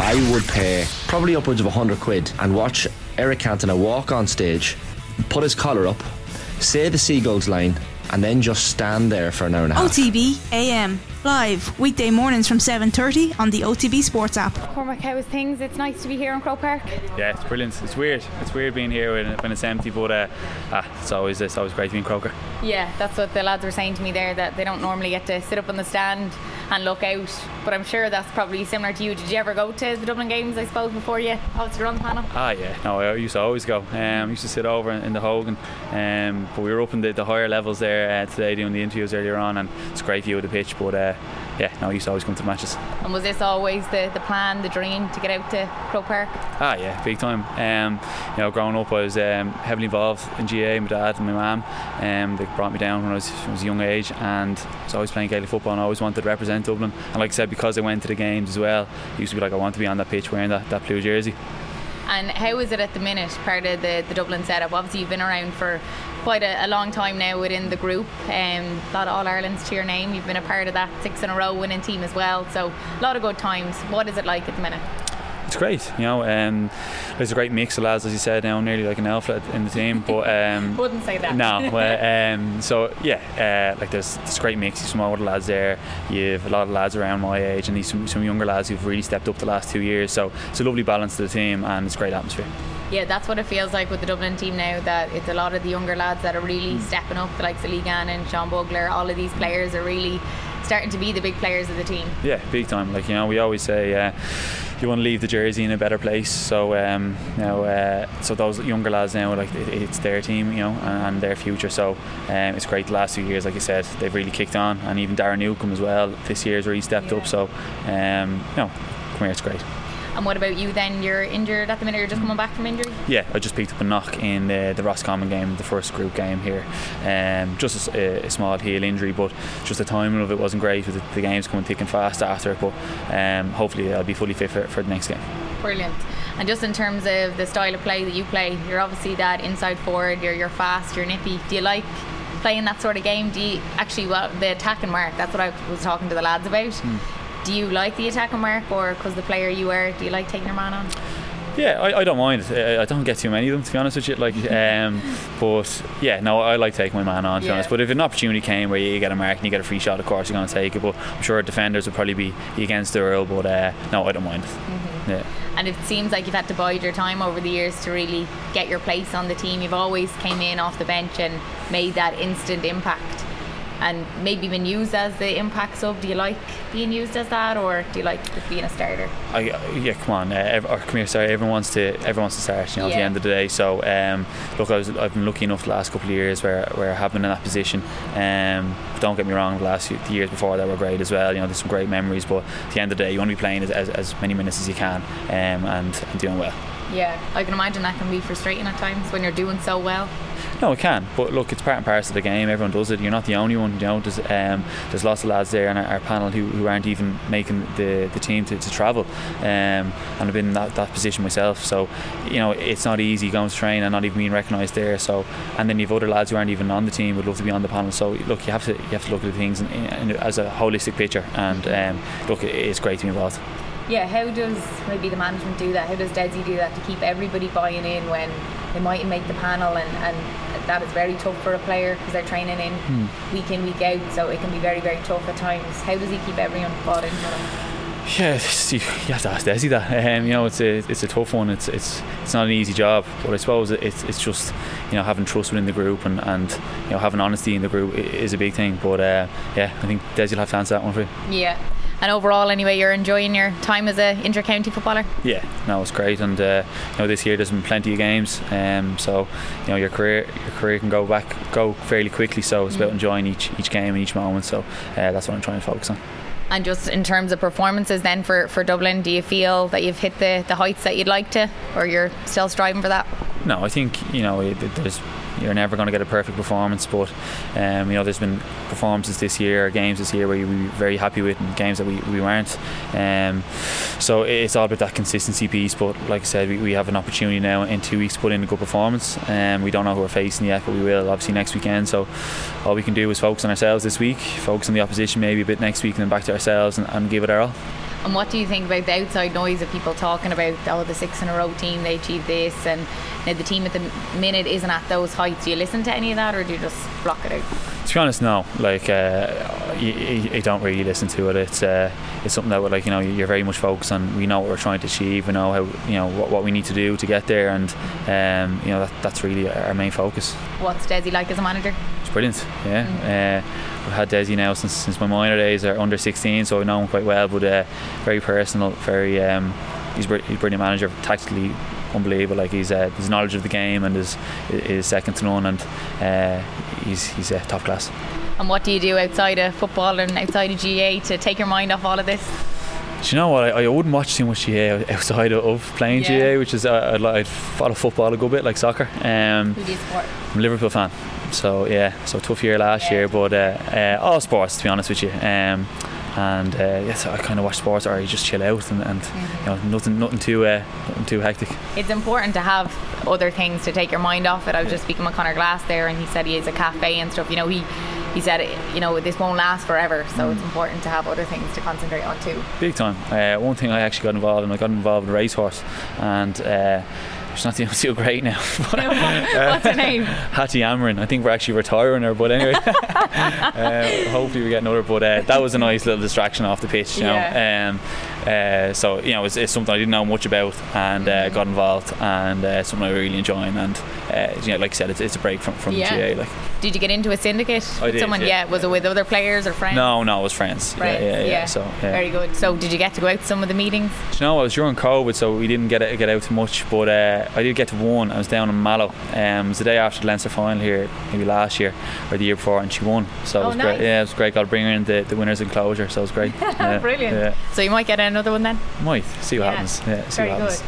I would pay probably upwards of 100 quid and watch Eric Cantona walk on stage, put his collar up, say the Seagulls line, and then just stand there for an hour and a half. OTB AM live weekday mornings from 7:30 on the OTB Sports app. Cormac, how is things? It's nice to be here in Croke Park. Yeah, it's brilliant. It's weird. It's weird being here when, when it's empty, but uh, ah, it's always it's always great to be in Croker. Yeah, that's what the lads were saying to me there that they don't normally get to sit up on the stand and look out. But I'm sure that's probably similar to you. Did you ever go to the Dublin games? I suppose before you obviously were on the panel. Ah, yeah. No, I used to always go. Um, I used to sit over in, the Hogan, um, but we were up in the, the higher levels there uh, today doing the interviews earlier on, and it's a great view of the pitch. But uh, yeah, no, I used to always come to matches. And was this always the, the plan, the dream to get out to Croke Park? Ah, yeah, big time. Um, you know, growing up, I was um, heavily involved in GAA. My dad and my mum, um, they brought me down when I was, when I was a young age, and I was always playing Gaelic football, and I always wanted to represent Dublin. And like I said, because I went to the games as well, it used to be like I want to be on that pitch wearing that, that blue jersey. And how is it at the minute, part of the, the Dublin setup? Obviously, you've been around for quite a, a long time now within the group. Um, a lot of All Irelands to your name. You've been a part of that six in a row winning team as well. So a lot of good times. What is it like at the minute? It's great. You know, um, there's a great mix of lads, as you said, now nearly like an alpha in the team. But um, wouldn't say that. No, well, um, so yeah, uh, like there's this great mix. There's some older lads there. You've a lot of lads around my age, and these some, some younger lads who've really stepped up the last two years. So it's a lovely balance to the team, and it's a great atmosphere. Yeah, that's what it feels like with the Dublin team now. That it's a lot of the younger lads that are really mm. stepping up, the likes of Lee Gannon, Sean Bugler. All of these players are really starting to be the big players of the team. Yeah, big time. Like you know, we always say. Uh, you want to leave the jersey in a better place. So um, you know, uh, so those younger lads now, like it's their team, you know, and, their future. So um, it's great. The last two years, like I said, they've really kicked on, and even Darren Newcombe as well. This year's really stepped yeah. up. So um, you know, come here, it's great. And what about you then? You're injured at the minute, you're just coming back from injury? Yeah, I just picked up a knock in the, the Roscommon game, the first group game here. Um, just a, a, small heel injury, but just the timing of it wasn't great with the, the games coming thick and fast after it. But um, hopefully I'll be fully fit for, for the next game. Brilliant. And just in terms of the style of play that you play, you're obviously that inside forward, you're, you're fast, you're nippy. Do you like playing that sort of game? Do you actually, well, the attacking mark, that's what I was talking to the lads about. Mm do you like the attacking mark or because the player you are do you like taking your man on yeah, I, I don't mind. I don't get too many of them to be honest with you. Like, um, but yeah, no, I like taking my man on to be honest. But if an opportunity came where you get a mark and you get a free shot, of course you're going to take it. But I'm sure defenders would probably be against the rule. But uh, no, I don't mind. Mm-hmm. Yeah. And it seems like you've had to bide your time over the years to really get your place on the team. You've always came in off the bench and made that instant impact and maybe been used as the impact sub. Do you like being used as that, or do you like just being a starter? I, yeah, come on, uh, or come here. Sorry, everyone wants to everyone wants to start. You know, yeah. at the end of the day. So um, look, I was, I've been lucky enough the last couple of years where, where I have been in that position. Um, don't get me wrong, the last few, the years before that were great as well. You know, there's some great memories. But at the end of the day, you want to be playing as, as, as many minutes as you can um, and, and doing well. Yeah, I can imagine that can be frustrating at times when you're doing so well. No, it can. But look, it's part and parcel of the game. Everyone does it. You're not the only one. You know, there's um, there's lots of lads there on our, our panel who, who aren't even making the, the team to, to travel. Um, and I've been in that, that position myself. So, you know, it's not easy going to train and not even being recognised there. So, and then you've other lads who aren't even on the team would love to be on the panel. So, look, you have to you have to look at things in, in, as a holistic picture. And um, look, it's great to be involved. Yeah, how does maybe the management do that? How does Dessie do that to keep everybody buying in when they might make the panel and, and that is very tough for a player because they're training in hmm. week in week out so it can be very very tough at times how does he keep everyone bought into him yeah, you have to ask Dessie that. Um, you know, it's a it's a tough one. It's it's it's not an easy job, but I suppose it's it's just you know having trust within the group and, and you know having honesty in the group is a big thing. But uh, yeah, I think Dessie will have to answer that one for you. Yeah, and overall, anyway, you're enjoying your time as a inter-county footballer. Yeah, no, it's great, and uh, you know this year there's been plenty of games, um, so you know your career your career can go back go fairly quickly. So it's mm. about enjoying each each game and each moment. So uh, that's what I'm trying to focus on. And just in terms of performances, then for, for Dublin, do you feel that you've hit the, the heights that you'd like to, or you're still striving for that? No, I think you know there's you're never going to get a perfect performance. But um, you know, there's been performances this year, games this year where you were very happy with, and games that we, we weren't. Um, so it's all about that consistency piece. But like I said, we, we have an opportunity now in two weeks to put in a good performance. Um, we don't know who we're facing yet, but we will obviously next weekend. So all we can do is focus on ourselves this week, focus on the opposition maybe a bit next week, and then back to ourselves and, and give it our all. And what do you think about the outside noise of people talking about oh the six in a row team they achieved this and now the team at the minute isn't at those heights? Do you listen to any of that or do you just block it out? To be honest, no. Like uh, you, you, don't really listen to it. It's uh, it's something that we're like you know you're very much focused on. We know what we're trying to achieve. We know how you know what, what we need to do to get there, and um, you know that, that's really our main focus. What's Dessie like as a manager? Brilliant. Yeah. Mm. Uh, I've had Dessie now since, since my minor days, or under 16, so I know him quite well. But uh, very personal, very um, he's, he's a brilliant manager, tactically unbelievable. Like he's uh, his knowledge of the game and is is second to none, and uh, he's he's uh, top class. And what do you do outside of football and outside of GAA to take your mind off all of this? Do you know what? I, I wouldn't watch too much GAA outside of playing yeah. GAA, which is uh, I, I follow football a good bit, like soccer. Um, Who do you support? I'm a Liverpool fan. So yeah, so tough year last yeah. year, but uh, uh, all sports to be honest with you. Um, and uh, yeah, so I kind of watch sports or you just chill out and, and mm-hmm. you know nothing nothing too uh, nothing too hectic. It's important to have other things to take your mind off it. I was just speaking with Conor Glass there, and he said he has a cafe and stuff. You know, he he said you know this won't last forever, so mm. it's important to have other things to concentrate on too. Big time. Uh, one thing I actually got involved in, I got involved in a racehorse, and uh, She's not doing so great now. What's her name? Hattie Amron. I think we're actually retiring her, but anyway, uh, hopefully we get another. But uh, that was a nice little distraction off the pitch, you yeah. know. Um, uh, so you know, it's, it's, something I didn't know much about, and uh, mm-hmm. got involved, and uh, something I really enjoying. And uh, you know, like I said, it's, it's a break from from yeah. GAA. Like, did you get into a syndicate? I did. Someone, yeah. yeah. Was it with other players or friends? No, no, it was friends. Right. Yeah, yeah, yeah. So very good. So did you get to go out to some of the meetings? you know, I was during COVID, so we didn't get get out too much, but uh, I did get to one. I was down in Mallow. Um, it was the day after the Leinster final here, maybe last year or the year before, and she won. So oh, it was nice. great. Yeah, it was great. Got to bring her in the, the winners enclosure, so it was great. Brilliant. So you might get another one then. Might see what happens. Yeah, see Very what happens. good.